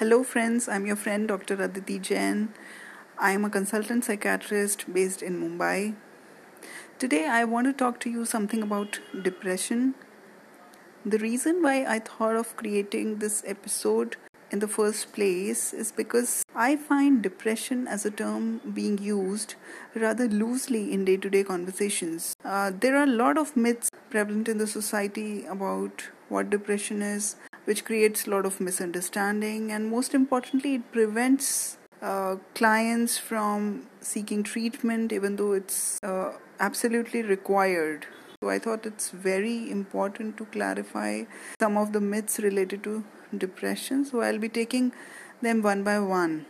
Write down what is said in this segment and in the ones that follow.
Hello, friends. I'm your friend Dr. Aditi Jain. I am a consultant psychiatrist based in Mumbai. Today, I want to talk to you something about depression. The reason why I thought of creating this episode in the first place is because I find depression as a term being used rather loosely in day to day conversations. Uh, there are a lot of myths prevalent in the society about what depression is, which creates a lot of misunderstanding. And most importantly it prevents uh, clients from seeking treatment even though it's uh, absolutely required. So i thought it's very important to clarify some of the myths related to depression. So i'll be taking them one by one.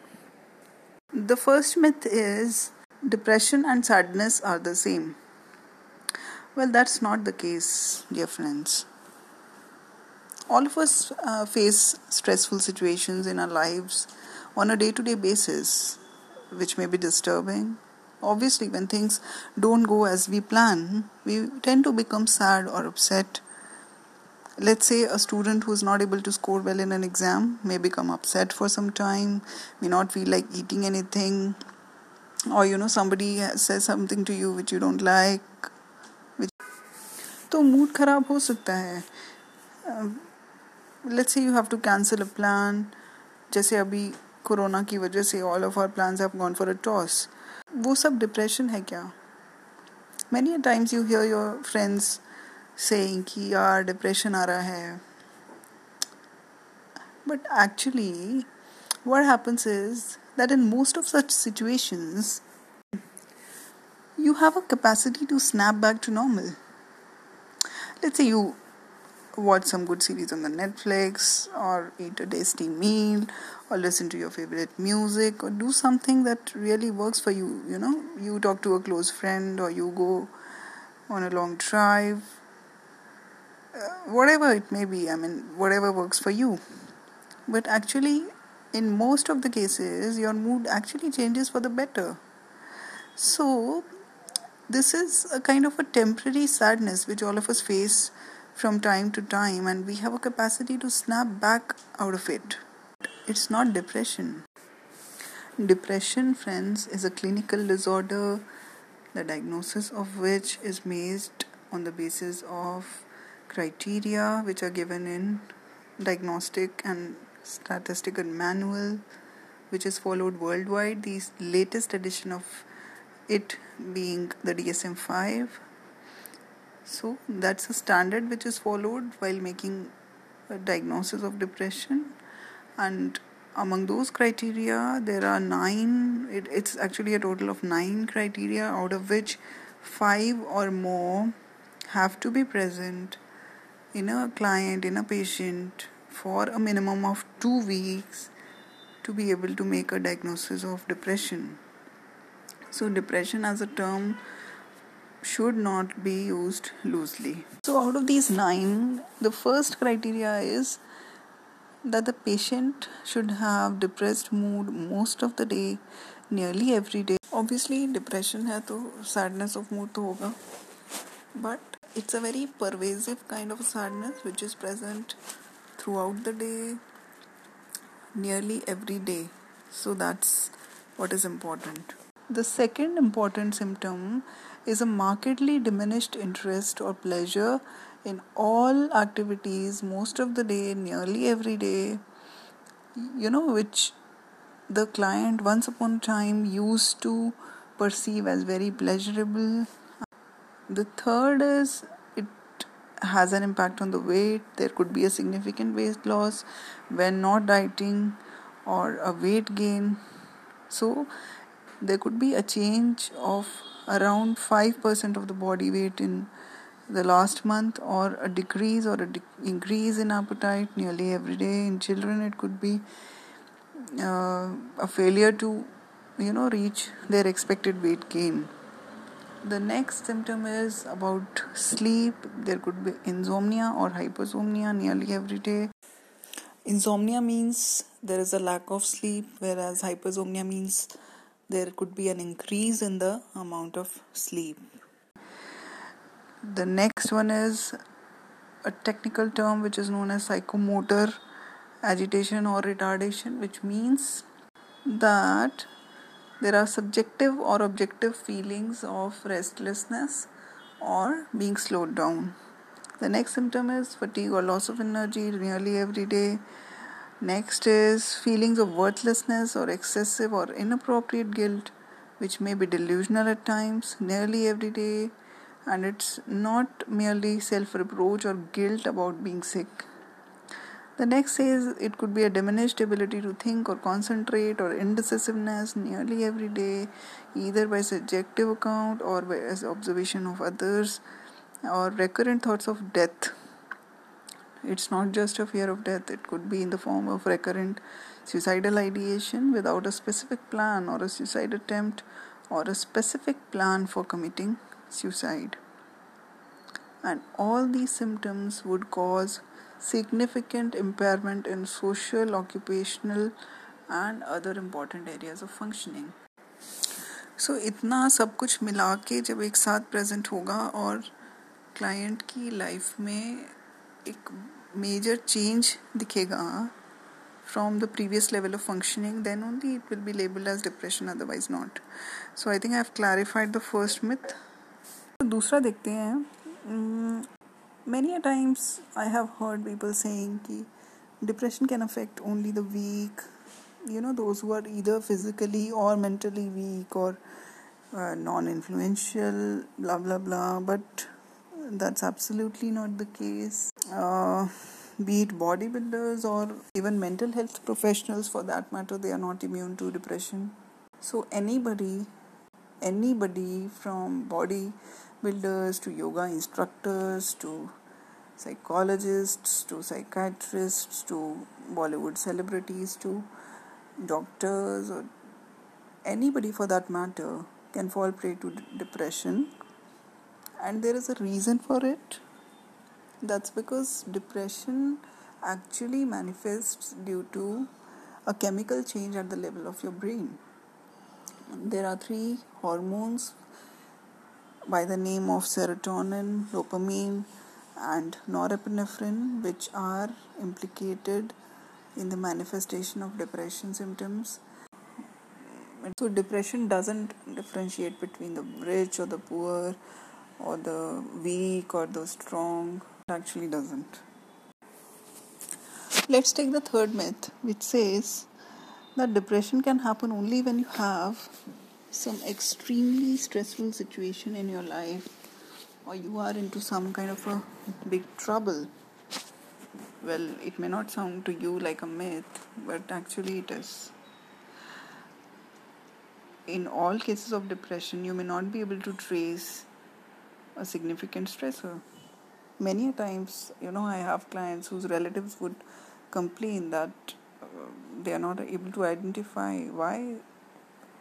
The first myth is depression and sadness are the same. Well that's not the case dear friends all of us uh, face stressful situations in our lives on a day to day basis, which may be disturbing. Obviously, when things don't go as we plan, we tend to become sad or upset. Let's say a student who is not able to score well in an exam may become upset for some time, may not feel like eating anything, or you know, somebody says something to you which you don't like. Which... तो mood खराब हो सकता है let's say you have to cancel a plan जैसे अभी corona की वजह से all of our plans have gone for a toss वो सब डिप्रेशन है क्या? Many times you hear your friends saying कि यार डिप्रेशन आ रहा है। But actually what happens is that in most of such situations, you have a capacity to snap back to normal. Let's say watch some good series on the Netflix or eat a tasty meal or listen to your favorite music or do something that really works for you you know? You talk to a close friend or you go on a long drive uh, whatever it may be i mean whatever works for you. But actually in most of the cases your mood actually changes for the better. So this is a kind of a temporary sadness which all of us face from time to time and we have a capacity to snap back out of it. It's not depression. Depression, friends, is a clinical disorder, the diagnosis of which is based on the basis of criteria which are given in diagnostic and statistical manual which is followed worldwide the latest edition of it being the DSM-5 so that's a standard which is followed while making a diagnosis of depression. And among those criteria, there are nine, it, it's actually a total of nine criteria, out of which five or more have to be present in a client, in a patient for a minimum of two weeks to be able to make a diagnosis of depression. So, depression as a term should not be used loosely. So, out of these nine, the first criteria is that the patient should have depressed mood most of the day, nearly every day. Obviously, depression है तो sadness of mood तो होगा, but it's a very pervasive kind of sadness which is present throughout the day, nearly every day. So that's what is important. The second important symptom is a markedly diminished interest or pleasure in all activities most of the day, nearly every day, you know, which the client once upon a time used to perceive as very pleasurable. The third is it has an impact on the weight. There could be a significant weight loss when not dieting or a weight gain. So, there could be a change of around 5% of the body weight in the last month or a decrease or a de- increase in appetite nearly every day. In children it could be uh, a failure to you know reach their expected weight gain. The next symptom is about sleep. There could be insomnia or hypersomnia nearly every day. Insomnia means there is a lack of sleep whereas hypersomnia means there could be an increase in the amount of sleep. The next one is a technical term which is known as psychomotor agitation or retardation, which means that there are subjective or objective feelings of restlessness or being slowed down. The next symptom is fatigue or loss of energy nearly every day. Next is feelings of worthlessness or excessive or inappropriate guilt, which may be delusional at times, nearly every day. And it's not merely self reproach or guilt about being sick. The next says it could be a diminished ability to think or concentrate or indecisiveness nearly every day, either by subjective account or by observation of others, or recurrent thoughts of death it's not just a fear of death, it could be in the form of recurrent suicidal ideation without a specific plan or a suicide attempt or a specific plan for committing suicide. And all these symptoms would cause significant impairment in social, occupational, and other important areas of functioning. So so, इतना सब कुछ मिला के जब एक साथ present होगा और क्लाइंट की लाइफ में एक मेजर चेंज दिखेगा from the previous level of functioning then only it will be label as depression otherwise not so I think I have clarified the first myth दूसरा देखते हैं। Many times I have heard people say कि depression can affect only the weak you know those are either physically और mentally weak और non influential blah blah blah but that's absolutely not the case Uh, be it bodybuilders or even mental health professionals for that matter, they are not immune to depression. So, anybody, anybody from bodybuilders to yoga instructors to psychologists to psychiatrists to Bollywood celebrities to doctors or anybody for that matter can fall prey to depression and there is a reason for it that's because depression actually manifests due to a chemical change at the level of your brain there are three hormones by the name of serotonin dopamine and norepinephrine which are implicated in the manifestation of depression symptoms so depression doesn't differentiate between the rich or the poor or the weak or the strong. Actually doesn't. Let's take the third myth, which says that depression can happen only when you have some extremely stressful situation in your life or you are into some kind of a big trouble. Well, it may not sound to you like a myth, but actually it is. In all cases of depression, you may not be able to trace a significant stressor. Many times, you know, I have clients whose relatives would complain that uh, they are not able to identify why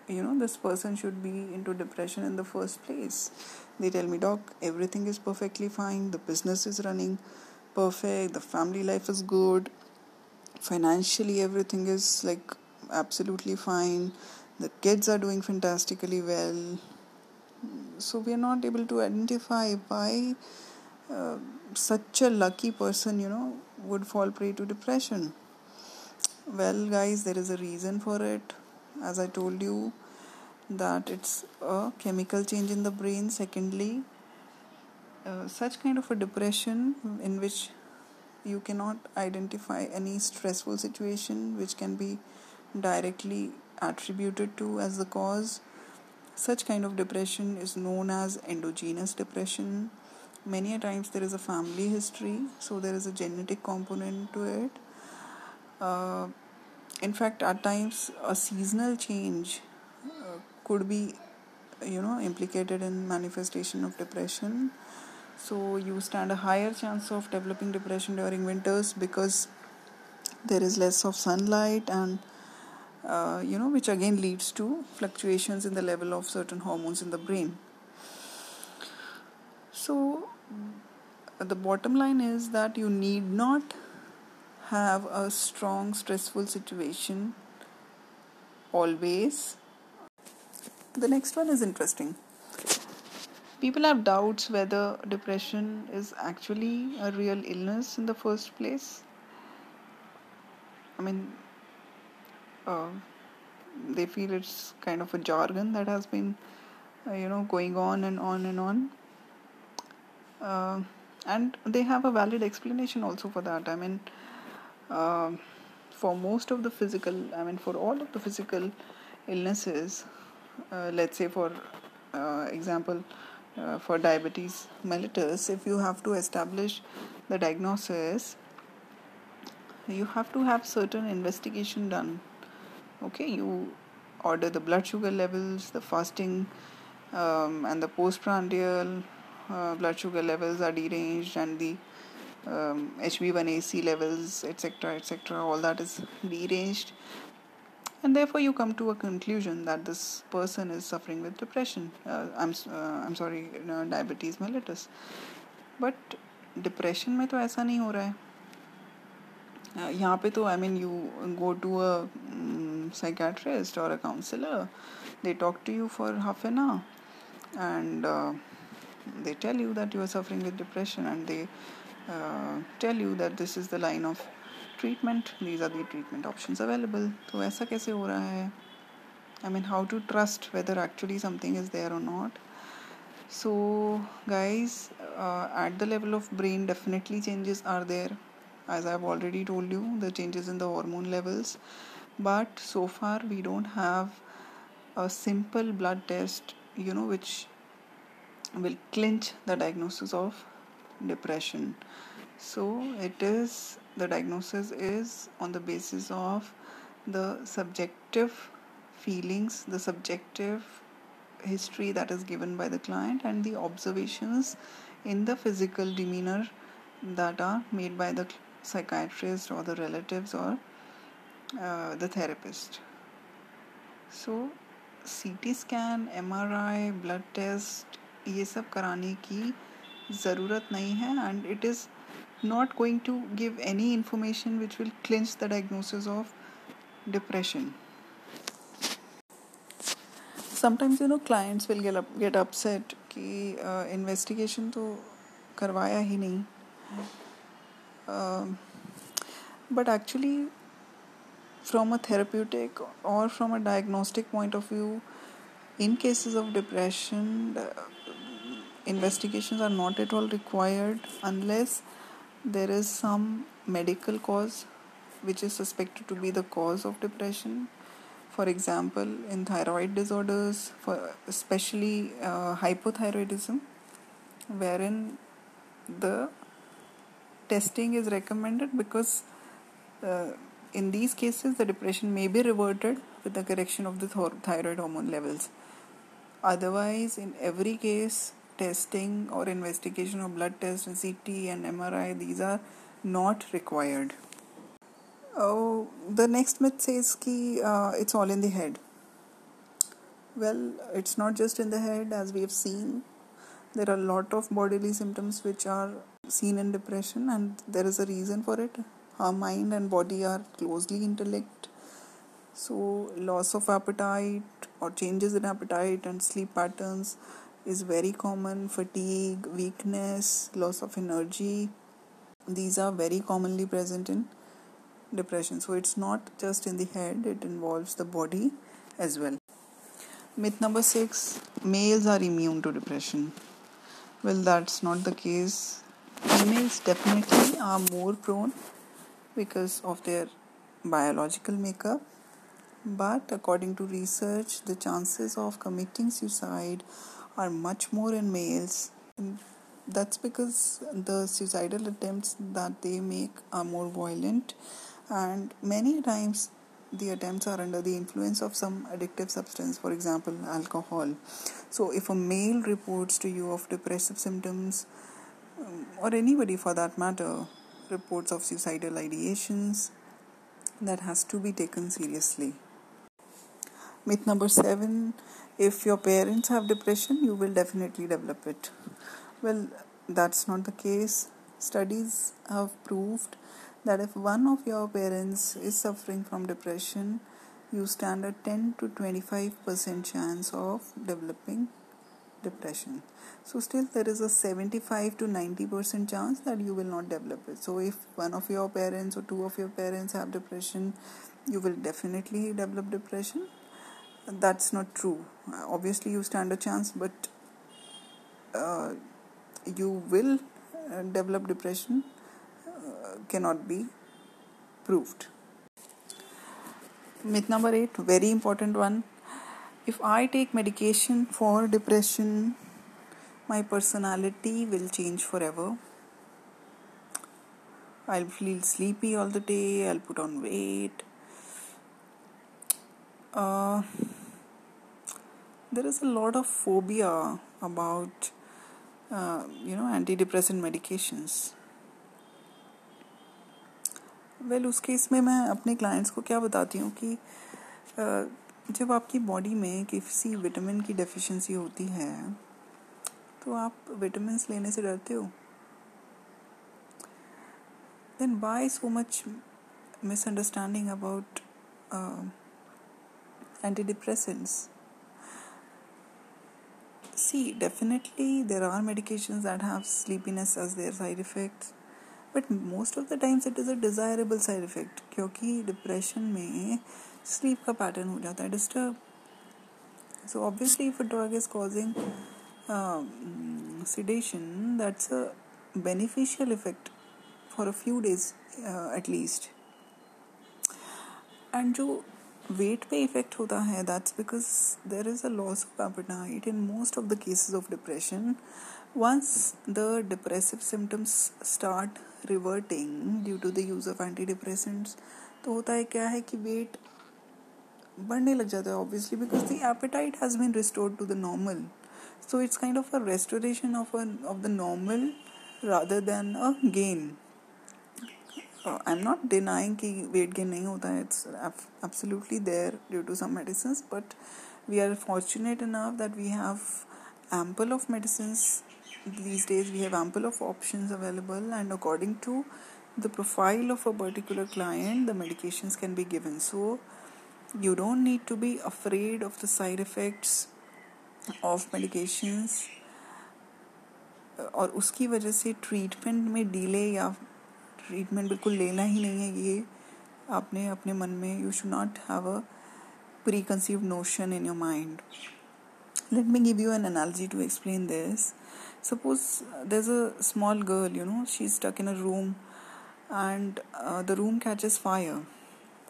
you know this person should be into depression in the first place. They tell me doc everything is perfectly fine. The business is running perfect. The family life is good. Financially everything is like absolutely fine. The kids are doing fantastically well. So we are not able to identify why such a lucky person you know would fall prey to depression. Well guys there is a reason for it. As i told you that it's a chemical change in the brain. Secondly uh, such kind of a depression in which you cannot identify any stressful situation which can be directly attributed to as the cause such kind of depression is known as endogenous depression. Many a times there is a family history, so there is a genetic component to it. Uh, in fact, at times a seasonal change uh, could be, you know, implicated in manifestation of depression. So you stand a higher chance of developing depression during winters because there is less of sunlight and uh, you know, which again leads to fluctuations in the level of certain hormones in the brain. So, the bottom line is that you need not have a strong, stressful situation always. The next one is interesting. People have doubts whether depression is actually a real illness in the first place I mean, uh, they feel it's kind of a jargon that has been, uh, you know, going on and on and on. Uh, and they have a valid explanation also for that. I mean, uh, for most of the physical, I mean, for all of the physical illnesses, uh, let's say for uh, example, uh, for diabetes mellitus, if you have to establish the diagnosis, you have to have certain investigation done. Okay, you order the blood sugar levels, the fasting, um, and the postprandial blood sugar levels are deranged and the H B one A C levels etcetera etcetera all that is deranged and therefore you come to a conclusion that this person is suffering with depression I am sorry diabetes में लेटस but depression में तो ऐसा नहीं हो रहा है. यहाँ पे तो I mean you go to a psychiatrist और a counsellor they talk to you for half an hour and they tell you that you are suffering with depression and they uh, tell you that this is the line of treatment these are the treatment options available तो ऐसा कैसे हो रहा है I mean how to trust whether actually something is there or not so guys uh, at the level of brain definitely changes are there as I've already told you the changes in the hormone levels but so far we don't have a simple blood test you know which will clinch the diagnosis of depression so it is the diagnosis is on the basis of the subjective feelings, the subjective history that is given by the client, and the observations in the physical demeanor that are made by the psychiatrist or the relatives or uh, the therapist. So, CT scan, MRI, blood test, ये सब कराने की ज़रूरत नहीं है and it is not going to give any information which will clinch the diagnosis of depression sometimes you know clients will get upset कि investigation uh, तो करवाया ही नहीं। But actually from a therapeutic और from a diagnostic point of view in cases of depression investigations are not at all required unless there is some medical cause which is suspected to be the cause of depression. For example in thyroid disorders for especially uh, hypothyroidism wherein the testing is recommended because uh, in these cases the depression may be reverted with the correction of the thyroid hormone levels. Otherwise in every case testing or investigation of blood tests and CT and MRI, these are not required. Oh, the next myth says ki, uh, it's all in the head. Well, it's not just in the head, as we have seen. There are a lot of bodily symptoms which are seen in depression, and there is a reason for it. Our mind and body are closely interlinked. So, loss of appetite or changes in appetite and sleep patterns is very common. Fatigue weakness loss of energy. These are very commonly present in depression. So it's not just in the head it involves the body as well. Myth number 6 males are immune to depression. Well that's not the case. Females definitely are more prone because of their biological makeup. But according to research the chances of committing suicide are much more in males. That's because the suicidal attempts that they make are more violent, and many times the attempts are under the influence of some addictive substance, for example, alcohol. So, if a male reports to you of depressive symptoms, um, or anybody for that matter, reports of suicidal ideations, that has to be taken seriously. Myth number seven if your parents have depression, you will definitely develop it. Well, that's not the case. Studies have proved that if one of your parents is suffering from depression, you stand a 10 to 25% chance of developing depression so still there is a 75 to 90 percent chance that you will not develop it so if one of your parents or two of your parents have depression you will definitely develop depression that's not true obviously you stand a chance but uh, you will uh, develop depression uh, cannot be proved myth number 8 very important one if I take medication for depression, my personality will change forever. I'll feel sleepy all the day, I'll put on weight. Uh, there is a lot of phobia about uh, you know antidepressant medications. Well well, उस case में मैं अपने clients को क्या बताती हूँ कि uh, जब आपकी बॉडी में किसी विटामिन की डेफिशिएंसी होती है तो आप विटामिन लेने से डरते हो। Then by so much misunderstanding about anti depressants See, definitely there are medications that have sleepiness as their side effects, but most of the times it is a desirable side effect क्योंकि depression में sleep का pattern हो जाता disturb so obviously if a drug is causing causing sedation that's a beneficial effect for a few days uh, at least and जो weight पे effect होता है that's because there is a loss of appetite in most of the cases of depression once the depressive symptoms start reverting due to the use of antidepressants तो होता है क्या है कि वेट बढ़ने लग जाता है obviously because the appetite has been restored to the normal so it's kind of a restoration of of the normal rather than a gain I am not denying कि वेट गेन नहीं होता है it's absolutely there due to some medicine but we are fortunate enough that we have ample of medicine these days we have ample of option available and according to the profile of a particular client the medication can be given so you don't need to be afraid of the side effects of medications और उसकी वजह से treatment में delay या treatment बिल्कुल लेना ही नहीं है ये आपने अपने मन में you should not have a pre conceive notion in your mind let me give you an analogy to explain this suppose there's a small girl you know she's stuck in a room and uh, the room catches fire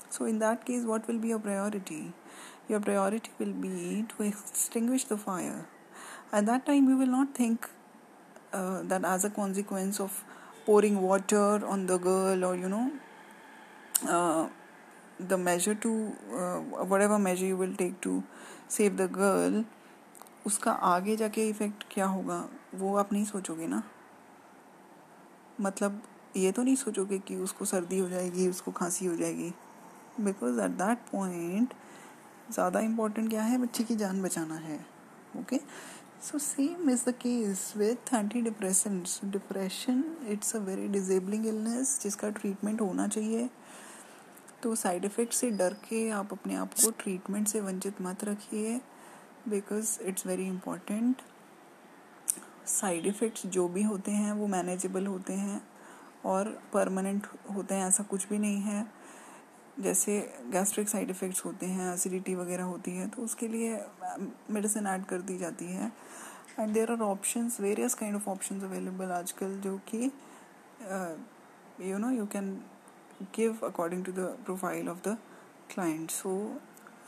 So, in that case, what will be your priority? Your priority will be to extinguish the fire. At that time, you will not think uh, that as a consequence of pouring water on the girl or you know uh, the measure to uh, whatever measure you will take to save the girl उसका आगे जाके effect क्या होगा? वो आप नहीं सोचोगे ना? मतलब ये तो नहीं सोचोगे कि उसको सर्दी हो जाएगी उसको खांसी हो जाएगी। बिकॉज़ एट दैट पॉइंट ज़्यादा इम्पोर्टेंट क्या है? बच्चे की जान बचाना है okay so same is the case with anti depressants depression it's a very disabling illness जिसका ट्रीटमेंट होना चाहिए। तो साइड इफ़ेक्ट से डर के आप अपने आप को ट्रीटमेंट से वंचित मत रखिए because it's very important side effects जो भी होते हैं, वो मैनेजेबल होते हैं, और परमानेंट होते हैं, ऐसा कुछ भी नहीं है। जैसे गैस्ट्रिक साइड इफ़ेक्ट्स होते हैं एसिडिटी वगैरह होती है तो उसके लिए मेडिसिन ऐड कर दी जाती है। And there are option various kind of option available आजकल जो कि you know you can give according to the profile of the client so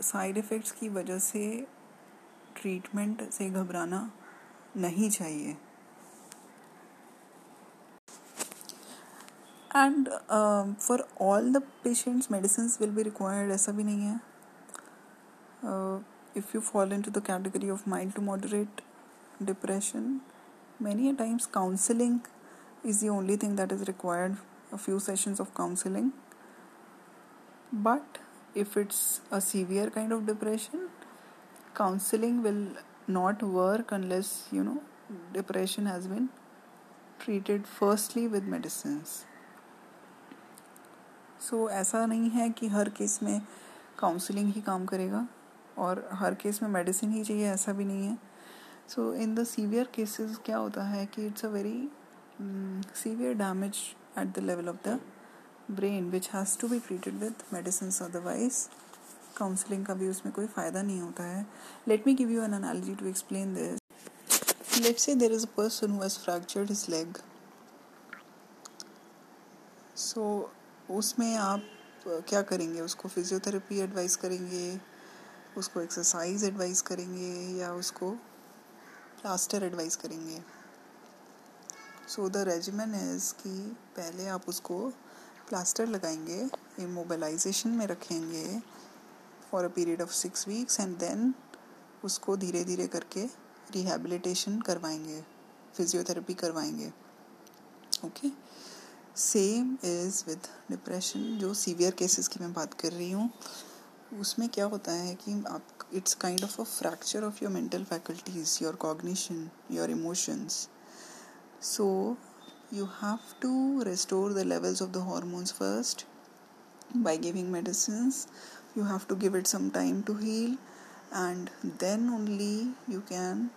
side effects की वजह से ट्रीटमेंट से घबराना नहीं चाहिए। And for all the patients medicine will be required ऐसा भी नहीं है if you follow into the category of mild to moderate depression many a times counseling is the only thing that is required a few sessions of counseling but if it's a severe kind of depression counseling will not work unless you know depression has been treated firstly with medicines so so, ऐसा नहीं है कि हर case में counselling ही काम करेगा और हर case में medicine ही चाहिए ऐसा भी नहीं है। So in the severe cases क्या होता है कि it's a very severe damage at the level of the brain which has to be treated with medicine otherwise counselling का भी उसमें कोई फ़ायदा नहीं होता है। Let me give you an analogy to explain this let say there is a person has fractured his leg so उसमें आप क्या करेंगे? उसको फिजियोथेरेपी एडवाइस करेंगे, उसको एक्सरसाइज एडवाइस करेंगे, या उसको प्लास्टर एडवाइस करेंगे? सो द रेजिमेंट इज़ कि पहले आप उसको प्लास्टर लगाएँगे इमोबलाइजेशन में रखेंगे for a period of six weeks and then उसको धीरे धीरे करके रिहेबिलिटेशन करवाएँगे फिजियोथेरेपी करवाएँगे। Okay same is with depression जो सीवियर केसेस की मैं बात कर रही हूँ, उसमें क्या होता है कि आप it's kind of a fracture of your mental faculties your cognition your emotions so you have to restore the levels of the hormones first by giving medicines you have to give it some time to heal, and then only you can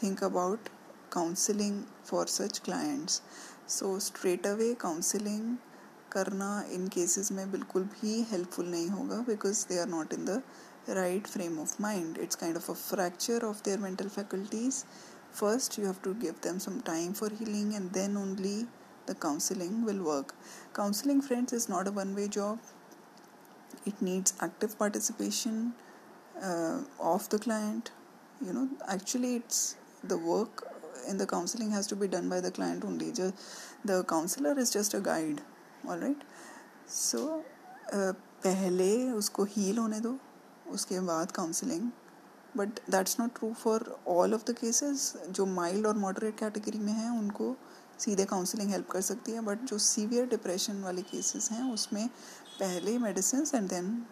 think about counseling for such clients. So straight away counselling करना इन cases में बिल्कुल भी helpful नहीं होगा because they are not in the right frame of mind it's kind of a fracture of their mental faculties first you have to give them some time for healing and then only the counselling will work counselling friends is not a one way job it needs active participation of the client you know actually it's the work in the counseling has to be done by the client only. The counselor is just a guide all right so पहले उसको heal होने दो, उसके बाद counselling but that's not true for all of the cases जो mild और moderate category में हैं, उनको सीधे काउंसलिंग हेल्प कर सकती है. बट जो सीवियर डिप्रेशन वाले केसेस हैं, उसमें पहले medicine and then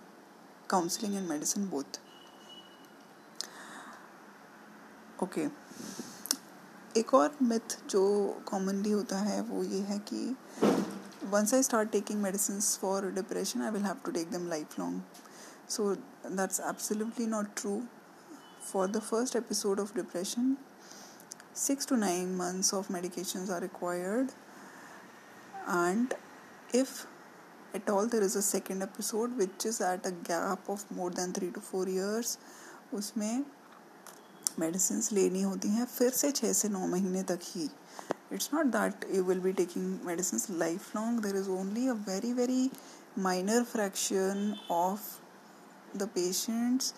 counselling and medicine both okay एक और मिथ जो कॉमनली होता है वो ये है कि once I start taking medicine for depression I will have to take them life long so that's absolutely not true for the first episode of depression six to nine months of medication are required and if at all there is a second episode which is at a gap of more than three to four years उसमें medicine लेनी होती हैं, फिर से छः से नौ महीने तक ही। It's not that you will be taking medicine life long there is only a very very minor fraction of the patients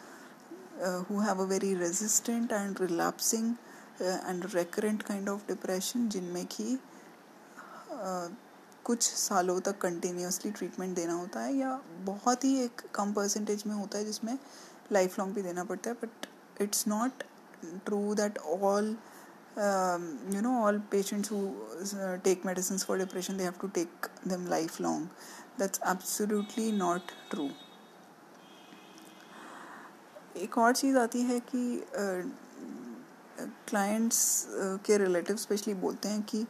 who have a very resistant and relapsing and recurrent kind of depression जिनमें कि uh, कुछ सालों तक continuously treatment देना होता है, या बहुत ही एक कम परसेंटेज में होता है, जिसमें लाइफ लॉन्ग भी देना पड़ता है but it's not true that all um, you know all patients who uh, take medicines for depression they have to take them lifelong that's absolutely not true एक और चीज़ आती है कि क्लाइंट्स uh, के रिलेटिव स्पेशली बोलते हैं कि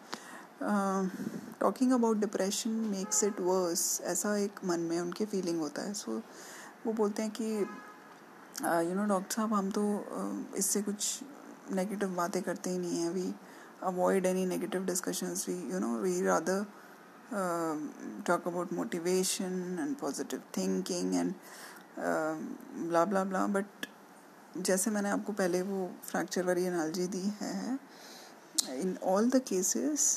talking about depression makes it worse ऐसा एक मन में उनके फीलिंग होता है सो so, वो बोलते हैं कि यू नो डॉक्टर साहब हम तो uh, इससे कुछ नेगेटिव बातें करते ही नहीं हैं। We avoid any negative discussions we you know we rather talk about motivation and positive thinking and bla bla bla but जैसे मैंने आपको पहले वो फ्रैक्चर वाली एनालजी दी है in all the cases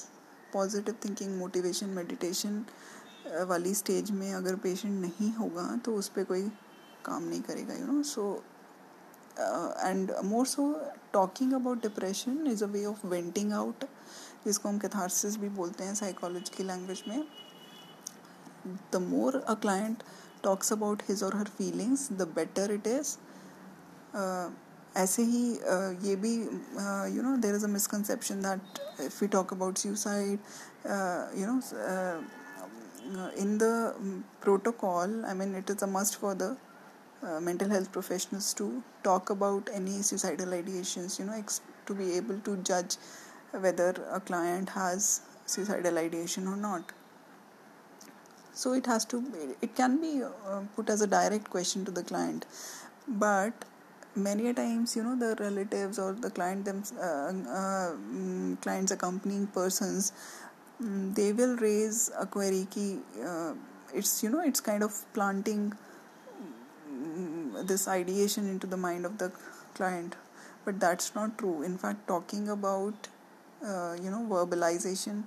positive thinking motivation meditation वाली stage में अगर पेशेंट नहीं होगा तो उस पर कोई काम नहीं करेगा you know so and more so talking about depression is a way of venting out जिसको हम कैथारसिस भी बोलते हैं साइकोलॉजी की लैंग्वेज में the more a client talks about his or her feelings the better it is ऐसे ही uh, ये भी you know there is a misconception that if you talk about suicide you know in the protocol i mean it is a must for the uh, mental health professionals to talk about any suicidal ideations you know ex- to be able to judge whether a client has suicidal ideation or not. So it has to it can be uh, put as a direct question to the client. But many a times you know the relatives or the client them uh, uh, mm, clients accompanying persons um, they will raise a query key uh, it's you know it's kind of planting this ideation into the mind of the client. But that's not true. In fact talking about uh, you know verbalization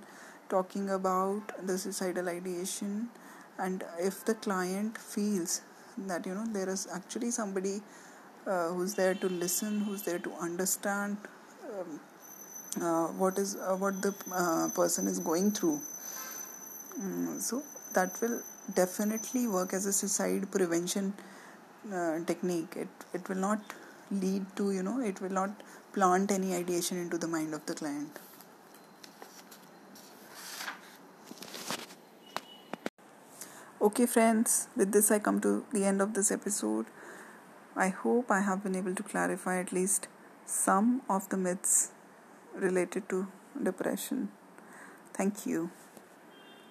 talking about the suicidal ideation and if the client feels that you know there is actually somebody uh, who's there to listen who's there to understand um, uh, what is uh, what the uh, person is going through um, so that will definitely work as a suicide prevention uh, technique. It it will not lead to you know it will not plant any ideation into the mind of the client. Okay friends with this i come to the end of this episode. I hope i have been able to clarify at least some of the myths related to depression. Thank you